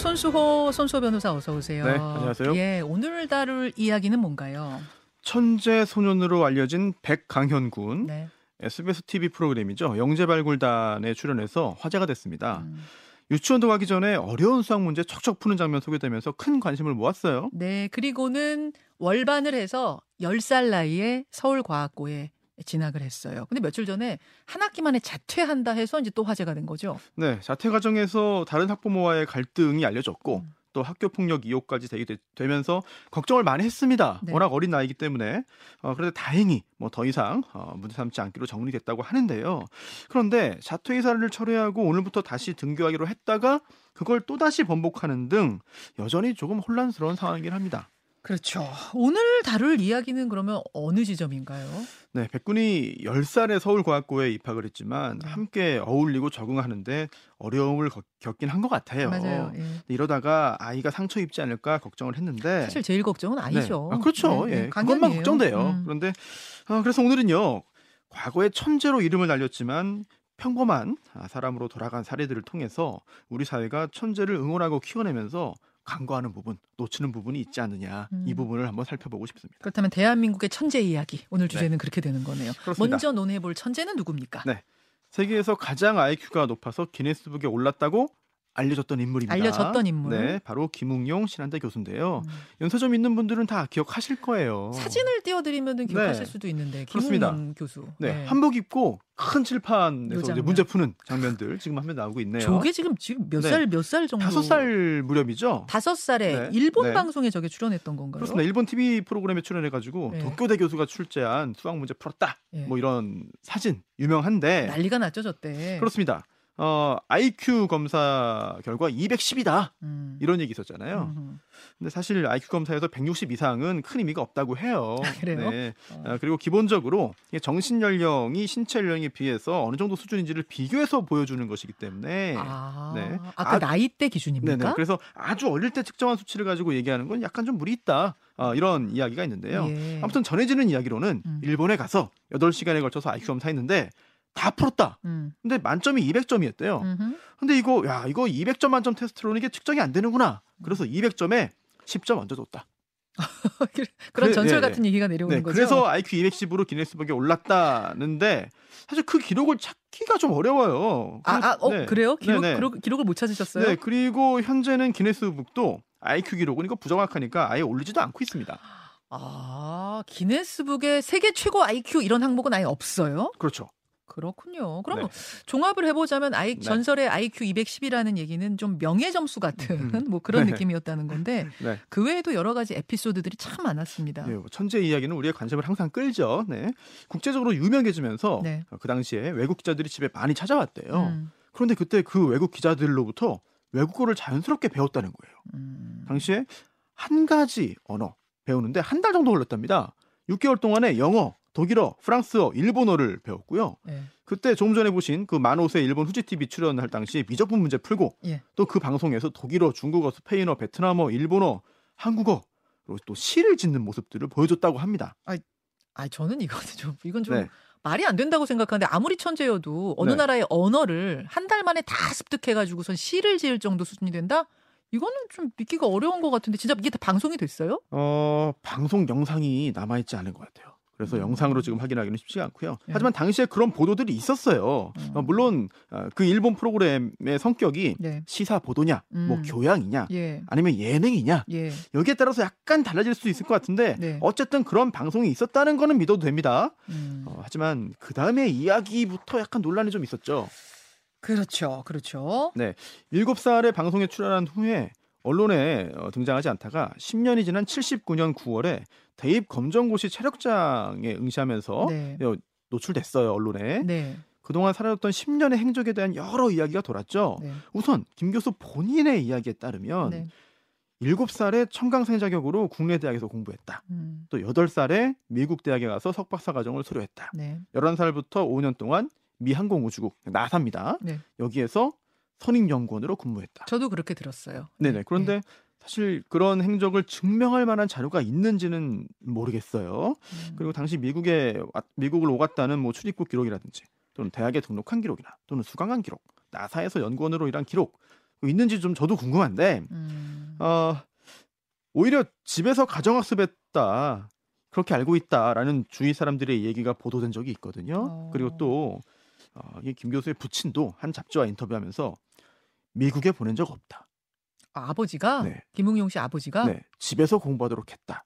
손수호 손수호 변호사 어서 오세요. 네, 안녕하세요. 예, 오늘 다룰 이야기는 뭔가요? 천재 소년으로 알려진 백강현 군 네. SBS TV 프로그램이죠. 영재발굴단에 출연해서 화제가 됐습니다. 음. 유치원도 가기 전에 어려운 수학 문제 척척 푸는 장면 소개되면서 큰 관심을 모았어요. 네, 그리고는 월반을 해서 10살 나이에 서울과학고에 진학을 했어요. 근데 며칠 전에 한 학기 만에 자퇴한다 해서 이제 또 화제가 된 거죠. 네, 자퇴 과정에서 다른 학부모와의 갈등이 알려졌고 음. 또 학교 폭력 이혹까지 되게 되, 되면서 걱정을 많이 했습니다. 네. 워낙 어린 나이기 때문에 어, 그런데 다행히 뭐 더 이상 어, 문제 삼지 않기로 정리됐다고 하는데요. 그런데 자퇴 이사를 철회하고 오늘부터 다시 등교하기로 했다가 그걸 또 다시 번복하는 등 여전히 조금 혼란스러운 상황이긴 합니다. 그렇죠. 오늘 다룰 이야기는 그러면 어느 지점인가요? 네, 백군이 10살에 서울과학고에 입학을 했지만 네. 함께 어울리고 적응하는데 어려움을 겪- 겪긴 한 것 같아요. 맞아요. 예. 이러다가 아이가 상처 입지 않을까 걱정을 했는데 사실 제일 걱정은 아이죠. 네. 아, 그렇죠. 네, 네, 예. 그것만. 걱정돼요. 음. 그런데 어, 그래서 오늘은요. 과거에 천재로 이름을 날렸지만 평범한 아, 사람으로 돌아간 사례들을 통해서 우리 사회가 천재를 응원하고 키워내면서 간과하는 부분, 놓치는 부분이 있지 않느냐 음. 이 부분을 한번 살펴보고 싶습니다. 그렇다면 대한민국의 천재 이야기 오늘 주제는 그렇게 되는 거네요. 그렇습니다. 먼저 논해볼 천재는 누굽니까? 네. 세계에서 가장 IQ가 높아서 기네스북에 올랐다고 알려졌던 인물입니다. 알려졌던 인물. 네, 바로 김웅용 신한대 교수인데요. 음. 연세 좀 있는 분들은 다 기억하실 거예요. 사진을 띄워드리면 기억하실 네. 수도 있는데. 김웅용 교수. 네, 한복 입고 큰 칠판에서 요 이제. 문제 푸는 장면들 지금 화면 나오고 있네요. 저게 지금 지금 몇 네. 살몇살 정도? 다섯 살 무렵이죠. 다섯 살에 네. 일본 네. 방송에 저게 출연했던 건가요? 그렇습니다. 일본 TV 프로그램에 출연해가지고 네. 도쿄대 교수가 출제한 수학 문제 풀었다. 예. 뭐 이런 사진 유명한데 난리가 났죠 저때. 그렇습니다. 어, IQ 검사 결과 210이다. 음. 이런 얘기 있었잖아요. 음. 근데 사실 IQ 검사에서 160 이상은 큰 의미가 없다고 해요. 아, 그래요? 네. 어. 어, 그리고 기본적으로 정신 연령이 신체 연령에 비해서 어느 정도 수준인지를 비교해서 보여주는 것이기 때문에 아, 네. 아까 아, 나이대 기준입니까? 네네. 그래서 아주 어릴 때 측정한 수치를 가지고 얘기하는 건 약간 좀 무리 있다. 어, 이런 이야기가 있는데요. 예. 아무튼 전해지는 이야기로는 음. 일본에 가서 8시간에 걸쳐서 IQ 검사했는데 다 풀었다. 음. 근데 만점이 200점이었대요. 음흠. 근데 이거 야 이거 200점 만점 테스트로는 이게 측정이 안 되는구나. 그래서 200점에 10점 얹어줬다. 그런 그래, 전설 예, 같은 얘기가 내려오는 네, 거죠. 그래서 IQ 210으로 기네스북에 올랐다는데 사실 그 기록을 찾기가 좀 어려워요. 아, 아, 어, 네. 그래요? 기록. 기록, 기록을 못 찾으셨어요? 네, 그리고 현재는 기네스북도 IQ 기록은 이거 부정확하니까 아예 올리지도 않고 있습니다. 아, 기네스북에 세계 최고 IQ 이런 항목은 아예 없어요? 그렇죠. 그렇군요. 그럼 네. 종합을 해보자면 아이, 네. 전설의 IQ 210이라는 얘기는 좀 명예 점수 같은 음. 뭐 그런 네. 느낌이었다는 건데 네. 그 외에도 여러 가지 에피소드들이 참 많았습니다. 예, 뭐 천재 이야기는 우리의 관심을 항상 끌죠. 네. 국제적으로 유명해지면서 네. 그 당시에 외국 기자들이 집에 많이 찾아왔대요. 음, 그런데 그때 그 외국 기자들로부터 외국어를 자연스럽게 배웠다는 거예요. 음. 당시에 한 가지 언어 배우는데 한 달 정도 걸렸답니다. 6개월 동안에 영어, 독일어, 프랑스어, 일본어를 배웠고요. 네. 그때 조금 전에 보신 그 만오세 일본 후지 TV 출연할 당시 미적분 문제 풀고 예. 또그 방송에서 독일어, 중국어, 스페인어, 베트남어, 일본어, 한국어 또 시를 짓는 모습들을 보여줬다고 합니다. 아, 저는 이거는 좀 이건 좀 네. 말이 안 된다고 생각하는데 아무리 천재여도 어느 네. 나라의 언어를 한 달 만에 다 습득해가지고선 시를 지을 정도 수준이 된다? 이거는 좀 믿기가 어려운 것 같은데 진짜 이게 다 방송이 됐어요? 어, 방송 영상이 남아있지 않은 것 같아요. 그래서 음. 영상으로 지금 확인하기는 쉽지가 않고요. 네. 하지만 당시에 그런 보도들이 있었어요. 음. 어, 물론 어, 그 일본 프로그램의 성격이 네. 시사 보도냐, 뭐 음. 교양이냐, 예. 아니면 예능이냐 예. 여기에 따라서 약간 달라질 수 있을 것 같은데 네. 어쨌든 그런 방송이 있었다는 거는 믿어도 됩니다. 음. 어, 하지만 그 다음에 이야기부터 약간 논란이 좀 있었죠. 그렇죠. 그렇죠. 네, 7 살에 방송에 출연한 후에 언론에 어, 등장하지 않다가 10년이 지난 79년 9월에 대입 검정고시 체력장에 응시하면서 네. 어, 노출됐어요 언론에. 네. 그동안 사라졌던 10년의 행적에 대한 여러 이야기가 돌았죠. 네. 우선 김 교수 본인의 이야기에 따르면 네. 7살에 청강생 자격으로 국내 대학에서 공부했다. 음. 또 8살에 미국 대학에 가서 석박사 과정을 수료했다. 네. 11살부터 5년 동안 미 항공우주국 나사입니다. 네. 여기에서 선임연구원으로 근무했다. 저도 그렇게 들었어요. 네네. 그런데 사실 그런 행적을 증명할 만한 자료가 있는지는 모르겠어요. 음. 그리고 당시 미국에 왔- 미국을 오갔다는 뭐 출입국 기록이라든지 또는 대학에 등록한 기록이나 또는 수강한 기록, 나사에서 연구원으로 일한 기록 있는지 좀 저도 궁금한데 음. 어, 오히려 집에서 가정학습했다 그렇게 알고 있다라는 주위 사람들의 얘기가 보도된 적이 있거든요. 어. 그리고 또 어, 이김 교수의 부친도 한 잡지와 인터뷰하면서 미국에 보낸 적 없다. 아, 아버지가 네. 김웅용 씨 아버지가 네, 집에서 공부하도록 했다.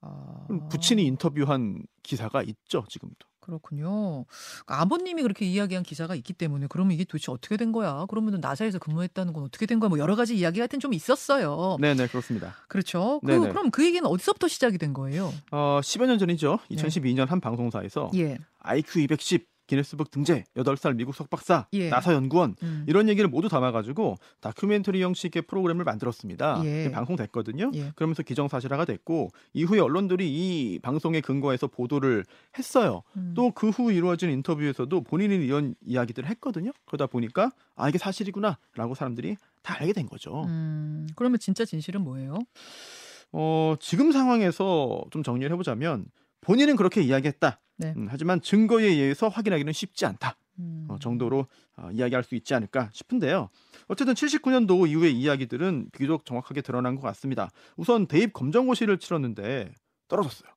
아, 부친이 인터뷰한 기사가 있죠 지금도. 그렇군요. 그러니까 아버님이 그렇게 이야기한 기사가 있기 때문에 그러면 이게 도대체 어떻게 된 거야? 그러면은 나사에서 근무했다는 건 어떻게 된 거야? 뭐 여러 가지 이야기 하여튼 좀 있었어요. 네네 그렇습니다. 그렇죠. 그. 그럼 그 얘기는 어디서부터 시작이 된 거예요? 어, 10여 년 전이죠. 2012년 한 방송사에서 예. IQ 210 기네스북 등재 8살 미국 석박사 예. 나사 연구원 음. 이런 얘기를 모두 담아가지고 다큐멘터리 형식의 프로그램을 만들었습니다. 예. 방송됐거든요. 예. 그러면서 기정사실화가 됐고 이후에 언론들이 이 방송에 근거해서 보도를 했어요. 음. 또그 후 이루어진 인터뷰에서도 본인이 이런 이야기들을 했거든요. 그러다 보니까 아 이게 사실이구나라고 사람들이 다 알게 된 거죠. 음, 그러면 진짜 진실은 뭐예요? 어, 지금 상황에서 좀 정리를 해보자면 본인은 그렇게 이야기했다. 네. 음, 하지만 증거에 의해서 확인하기는 쉽지 않다. 음. 어, 정도로 어, 이야기할 수 있지 않을까 싶은데요. 어쨌든 79년도 이후의 이야기들은 비교적 정확하게 드러난 것 같습니다. 우선 대입 검정고시를 치렀는데 떨어졌어요.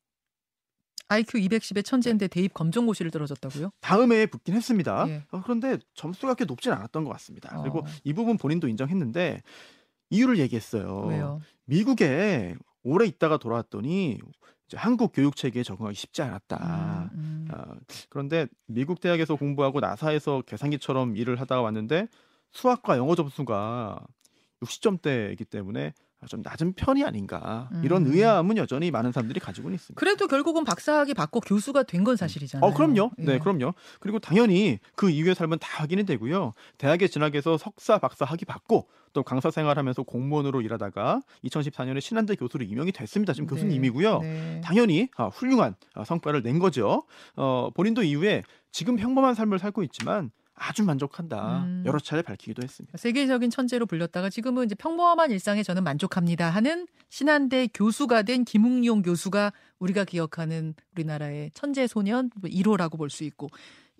IQ 210의 천재인데 대입 검정고시를 떨어졌다고요? 다음 해에 붙긴 했습니다. 예. 어, 그런데 점수가 그렇게 높진 않았던 것 같습니다. 어. 그리고 이 부분 본인도 인정했는데 이유를 얘기했어요. 왜요? 미국에 오래 있다가 돌아왔더니 한국 교육 체계에 적응하기 쉽지 않았다. 음, 음. 아, 그런데 미국 대학에서 공부하고 나사에서 계산기처럼 일을 하다가 왔는데 수학과 영어 점수가 60점대이기 때문에 좀 낮은 편이 아닌가 이런 음. 의아함은 여전히 많은 사람들이 가지고는 있습니다. 그래도 결국은 박사학위 받고 교수가 된 건 사실이잖아요. 어, 그럼요. 예. 네, 그럼요. 그리고 당연히 그 이후의 삶은 다 확인이 되고요. 대학에 진학해서 석사, 박사 학위 받고 또 강사 생활하면서 공무원으로 일하다가 2014년에 신한대 교수로 임명이 됐습니다. 지금 네, 교수님이고요. 네. 당연히 아, 훌륭한 아, 성과를 낸 거죠. 어, 본인도 이후에 지금 평범한 삶을 살고 있지만 아주 만족한다. 음. 여러 차례 밝히기도 했습니다. 세계적인 천재로 불렸다가 지금은 이제 평범한 일상에 저는 만족합니다 하는 신한대 교수가 된 김웅용 교수가 우리가 기억하는 우리나라의 천재 소년 1호라고 볼 수 있고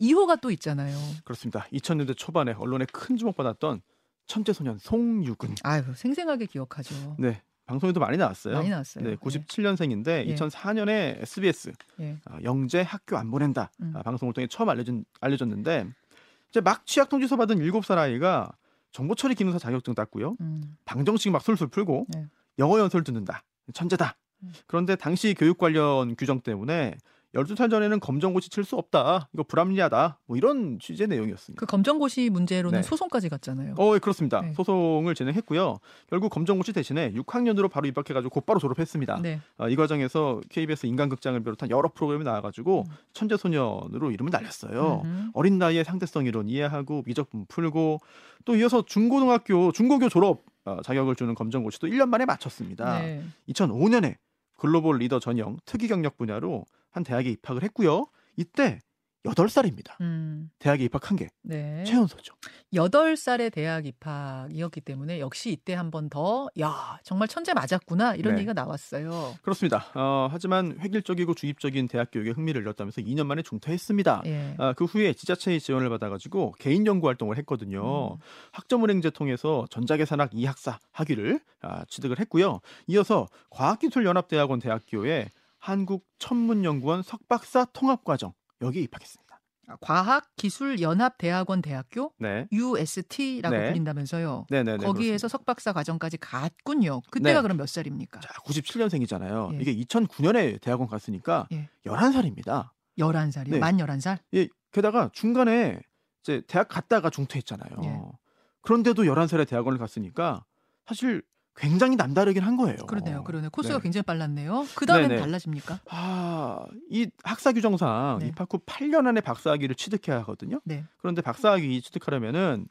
2호가 또 있잖아요. 그렇습니다. 2000년대 초반에 언론에 큰 주목받았던 천재 소년 송유근. 아유 생생하게 기억하죠. 네. 방송에도 많이 나왔어요. 많이 나왔어요. 네, 97년생인데 예. 2004년에 SBS 예. 아, 영재 학교 안 보낸다 음. 아, 방송을 통해 처음 알려진 알려졌는데 이제 막 취약 통지서 받은 7살 아이가 정보 처리 기능사 자격증 땄고요. 음. 방정식 막 술술 풀고 네. 영어 연설 듣는다. 천재다. 음. 그런데 당시 교육 관련 규정 때문에 12살 전에는 검정고시 칠 수 없다. 이거 불합리하다. 뭐 이런 취지의 내용이었습니다. 그 검정고시 문제로는 네. 소송까지 갔잖아요. 어, 예, 그렇습니다. 네. 소송을 진행했고요. 결국 검정고시 대신에 6학년으로 바로 입학해 가지고 곧바로 졸업했습니다. 네. 어, 이 과정에서 KBS 인간극장을 비롯한 여러 프로그램이 나와 가지고 음. 천재 소년으로 이름을 날렸어요. 음흠. 어린 나이에 상대성 이론 이해하고 미적분 풀고 또 이어서 중고등학교 중고교 졸업 어, 자격을 주는 검정고시도 1년 만에 마쳤습니다. 네. 2005년에 글로벌 리더 전형 특이 경력 분야로 한 대학에 입학을 했고요. 이때 8살입니다. 음. 대학에 입학한 게 네. 최연소죠. 여덟 살의 대학 입학이었기 때문에 역시 이때 한 번 더, 야, 정말 천재 맞았구나, 이런 네. 얘기가 나왔어요. 그렇습니다. 어, 하지만 획일적이고 주입적인 대학 교육에 흥미를 잃었다면서 2년 만에 중퇴했습니다. 예. 아, 그 후에 지자체의 지원을 받아가지고 개인 연구 활동을 했거든요. 음. 학점은행제 통해서 전자계산학 2학사 학위를 아, 취득을 했고요. 이어서 과학기술연합대학원 대학교에 한국천문연구원 석박사 통합과정 여기 입학했습니다. 과학기술연합대학원 대학교 네, UST라고 네. 불린다면서요. 네네네. 거기에서 석박사 과정까지 갔군요. 그때가 네. 그럼 몇 살입니까? 자, 97년생이잖아요. 예. 이게 2009년에 대학원 갔으니까 예. 11살입니다. 11살이요? 네. 만 11살? 예, 게다가 중간에 이제 대학 갔다가 중퇴했잖아요. 예. 그런데도 11살에 대학원을 갔으니까 사실 굉장히 남다르긴 한 거예요. 그러네요. 그러네요. 코스가 네. 굉장히 빨랐네요. 그 다음엔. 달라집니까? 아, 이 학사 규정상 네. 입학 후 8년 안에 박사학위를 취득해야 하거든요. 네. 그런데 박사학위 취득하려면은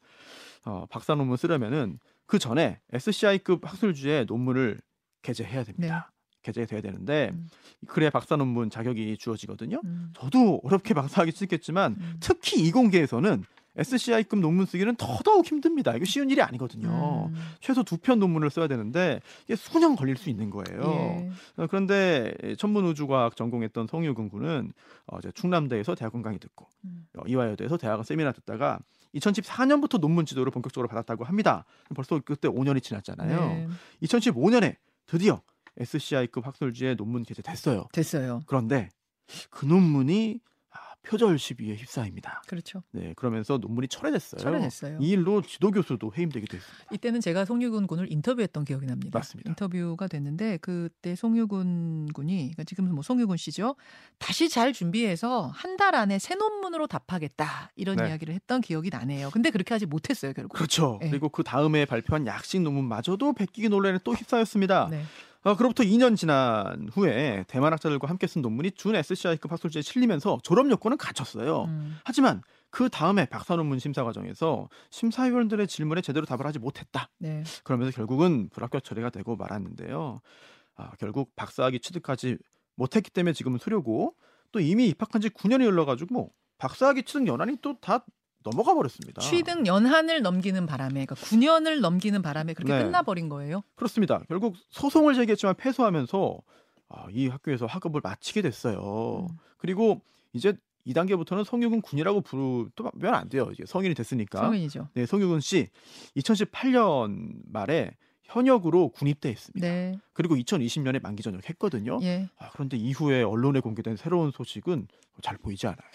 어, 박사 논문 쓰려면은 그 전에 SCI급 학술지에 논문을 게재해야 됩니다. 게재돼야 되는데 네. 음. 그래야 박사 논문 자격이 주어지거든요. 음. 저도 어렵게 박사학위 취득했지만 음. 특히 이공계에서는 SCI급 논문 쓰기는 더더욱 힘듭니다. 이거 쉬운 일이 아니거든요. 음. 최소 두 편 논문을 써야 되는데 이게 수년 걸릴 수 있는 거예요. 예. 어, 그런데 천문우주과학 전공했던 송유근 군은 어, 이제 충남대에서 대학원 강의 듣고 음. 어, 이화여대에서 대학원 세미나 듣다가 2014년부터 논문 지도를 본격적으로 받았다고 합니다. 벌써 그때 5년이 지났잖아요. 네. 2015년에 드디어 SCI급 학술지에 논문 게재됐어요. 됐어요. 그런데 그 논문이 아, 표절 시비에 휩싸입니다. 그렇죠. 네, 그러면서 논문이 철회됐어요. 철회됐어요. 이 일로 지도 교수도 해임되기도 했습니다. 이때는 제가 송유근 군을 인터뷰했던 기억이 납니다. 맞습니다. 인터뷰가 됐는데 그때 송유근 군이 그러니까 지금 뭐 송유근 씨죠. 다시 잘 준비해서 한 달 안에 새 논문으로 답하겠다 이런 네. 이야기를 했던 기억이 나네요. 근데 그렇게 하지 못했어요 결국. 그렇죠. 네. 그리고 그 다음에 발표한 약식 논문마저도 베끼기 논란에 또 휩싸였습니다. 네. 어, 그로부터 2년 지난 후에 대만 학자들과 함께 쓴 논문이 준 SCI급 학술지에 실리면서 졸업 요건은 갖췄어요. 음. 하지만 그 다음에 박사 논문 심사 과정에서 심사위원들의 질문에 제대로 답을 하지 못했다. 네. 그러면서 결국은 불합격 처리가 되고 말았는데요. 아, 결국 박사학위 취득하지 못했기 때문에 지금은 수료고 또 이미 입학한 지 9년이 흘러가지고 뭐 박사학위 취득 연한이 또 다 넘어가 버렸습니다. 취득 연한을 넘기는 바람에 그러니까 9년을 넘기는 바람에 그렇게 네. 끝나버린 거예요. 그렇습니다. 결국 소송을 제기했지만 패소하면서 아, 이 학교에서 학업을 마치게 됐어요. 음. 그리고 이제 2단계부터는 성유근 군이라고 부르면 안 돼요. 이제 성인이 됐으니까. 성인이죠. 네, 성유근 씨 2018년 말에 현역으로 군입대했습니다. 네. 그리고 2020년에 만기 전역했거든요. 예. 아, 그런데 이후에 언론에 공개된 새로운 소식은 잘 보이지 않아요.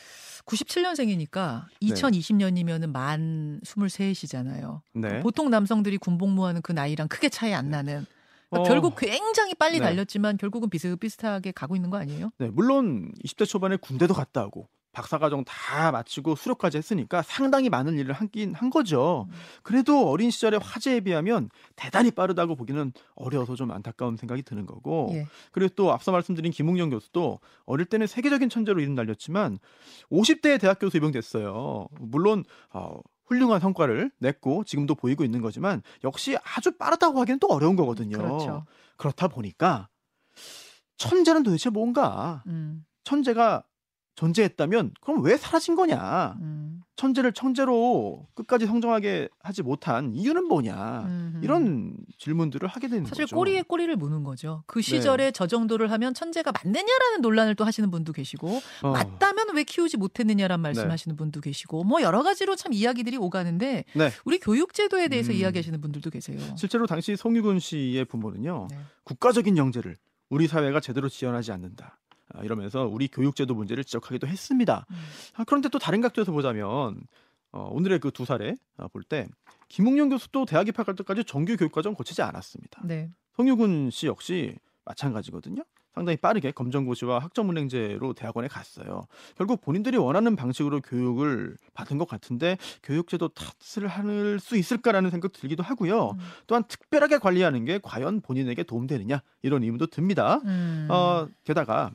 97년생이니까 2020년이면은 만 23이잖아요. 네. 보통 남성들이 군복무하는 그 나이랑 크게 차이 안 나는. 그러니까 어, 결국 굉장히 빨리 네. 달렸지만 결국은 비슷비슷하게 가고 있는 거 아니에요? 네, 물론 20대 초반에 군대도 갔다 오고 박사과정 다 마치고 수료까지 했으니까 상당히 많은 일을 하긴 한 거죠. 음. 그래도 어린 시절의 화제에 비하면 대단히 빠르다고 보기는 어려워서 좀 안타까운 생각이 드는 거고 예. 그리고 또 앞서 말씀드린 김웅영 교수도 어릴 때는 세계적인 천재로 이름 날렸지만 50대에 대학 교수 임용됐어요. 물론 어, 훌륭한 성과를 냈고 지금도 보이고 있는 거지만 역시 아주 빠르다고 하기는 또 어려운 거거든요. 그렇죠. 그렇다 보니까 천재는 도대체 뭔가? 음, 천재가 존재했다면 그럼 왜 사라진 거냐? 음, 천재를 천재로 끝까지 성장하게 하지 못한 이유는 뭐냐? 음. 이런 질문들을 하게 되는 사실 거죠. 꼬리에 꼬리를 무는 거죠. 그 네. 시절에 저 정도를 하면 천재가 맞느냐라는 논란을 또 하시는 분도 계시고 어, 맞다면 왜 키우지 못했느냐란 말씀하시는 분도 계시고 뭐 여러 가지로 참 이야기들이 오가는데 네. 우리 교육 제도에 대해서 음. 이야기하시는 분들도 계세요. 실제로 당시 송유근 씨의 부모는요 네. 국가적인 영재를 우리 사회가 제대로 지원하지 않는다. 아, 이러면서 우리 교육제도 문제를 지적하기도 했습니다. 음. 아, 그런데 또 다른 각도에서 보자면 어, 오늘의 그 두 사례 아, 볼때 김웅영 교수도 대학 입학할 때까지 정규 교육과정 거치지 않았습니다. 네. 송유근 씨 역시 마찬가지거든요. 상당히 빠르게 검정고시와 학점운행제로 대학원에 갔어요. 결국 본인들이 원하는 방식으로 교육을 받은 것 같은데 교육제도 탓을 할 수 있을까라는 생각 들기도 하고요. 음. 또한 특별하게 관리하는 게 과연 본인에게 도움되느냐 이런 의문도 듭니다. 음. 어, 게다가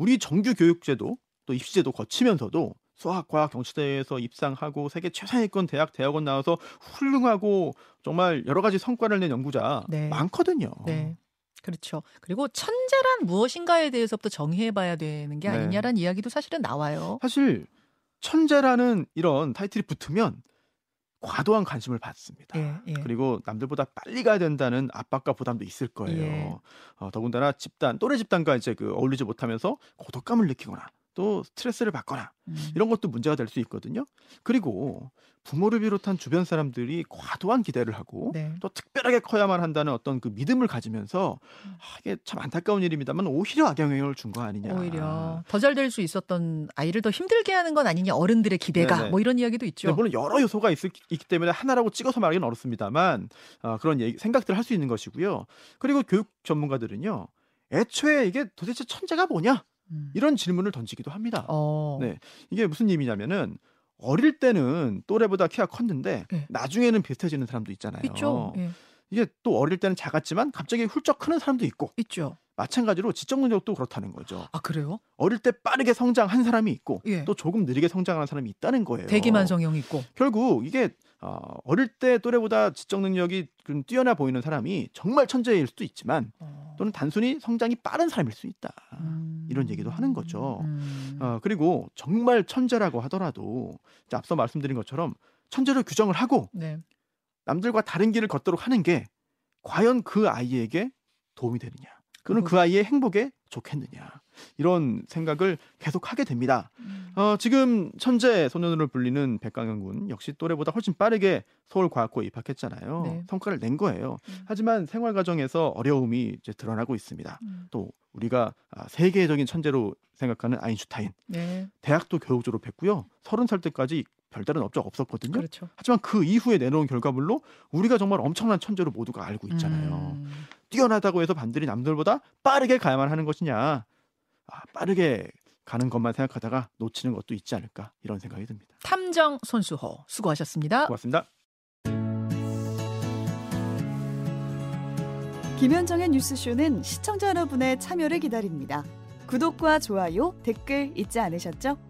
우리 정규 교육제도 또 입시제도 거치면서도 수학, 과학, 경치대에서 입상하고 세계 최상위권 대학 대학원 나와서 훌륭하고 정말 여러 가지 성과를 낸 연구자 네. 많거든요. 네. 그렇죠. 그리고 천재란 무엇인가에 대해서부터 정의해봐야 되는 게 네. 아니냐라는 이야기도 사실은 나와요. 사실 천재라는 이런 타이틀이 붙으면 과도한 관심을 받습니다. 예, 예. 그리고 남들보다 빨리 가야 된다는 압박과 부담도 있을 거예요. 예. 어, 더군다나 집단 또래 집단과 이제 그 어울리지 못하면서 고독감을 느끼거나 또 스트레스를 받거나 음. 이런 것도 문제가 될 수 있거든요. 그리고 부모를 비롯한 주변 사람들이 과도한 기대를 하고 네. 또 특별하게 커야만 한다는 어떤 그 믿음을 가지면서 음. 아, 이게 참 안타까운 일입니다만 오히려 악영향을 준 거 아니냐. 오히려 더 잘 될 수 있었던 아이를 더 힘들게 하는 건 아니냐 어른들의 기대가 네네. 뭐 이런 이야기도 있죠. 네, 물론 여러 요소가 있을, 있기 때문에 하나라고 찍어서 말하기는 어렵습니다만 어, 그런 얘기, 생각들을 할 수 있는 것이고요. 그리고 교육 전문가들은요. 애초에 이게 도대체 천재가 뭐냐 음. 이런 질문을 던지기도 합니다. 어. 네. 이게 무슨 의미냐면은 어릴 때는 또래보다 키가 컸는데 네. 나중에는 비슷해지는 사람도 있잖아요. 있죠. 예. 이게 또 어릴 때는 작았지만 갑자기 훌쩍 크는 사람도 있고 있죠. 마찬가지로 지적 능력도 그렇다는 거죠. 아 그래요? 어릴 때 빠르게 성장한 사람이 있고 예. 또 조금 느리게 성장하는 사람이 있다는 거예요. 대기만 성형 있고. 결국 이게 어, 어릴 때 또래보다 지적 능력이 좀 뛰어나 보이는 사람이 정말 천재일 수도 있지만 어. 또는 단순히 성장이 빠른 사람일 수 있다. 음. 이런 얘기도 하는 거죠. 음. 어, 그리고 정말 천재라고 하더라도 앞서 말씀드린 것처럼 천재를 규정을 하고 네. 남들과 다른 길을 걷도록 하는 게 과연 그 아이에게 도움이 되느냐 그거- 그 아이의 행복에 좋겠느냐 이런 생각을 계속 하게 됩니다. 음. 어, 지금 천재 소년으로 불리는 백강현 군 역시 또래보다 훨씬 빠르게 서울과학고에 입학했잖아요. 네. 성과를 낸 거예요. 음. 하지만 생활 과정에서 어려움이 이제 드러나고 있습니다. 음. 또 우리가 아, 세계적인 천재로 생각하는 아인슈타인 네, 대학도 교육 졸업했고요. 서른 살 때까지 별다른 업적 없었거든요. 그렇죠. 하지만 그 이후에 내놓은 결과물로 우리가 정말 엄청난 천재로 모두가 알고 있잖아요. 음. 뛰어나다고 해서 반드시 남들보다 빠르게 가야만 하는 것이냐? 아, 빠르게 가는 것만 생각하다가 놓치는 것도 있지 않을까 이런 생각이 듭니다. 탐정 손수호 수고하셨습니다. 고맙습니다. 김현정의 뉴스쇼는 시청자 여러분의 참여를 기다립니다. 구독과 좋아요, 댓글 잊지 않으셨죠?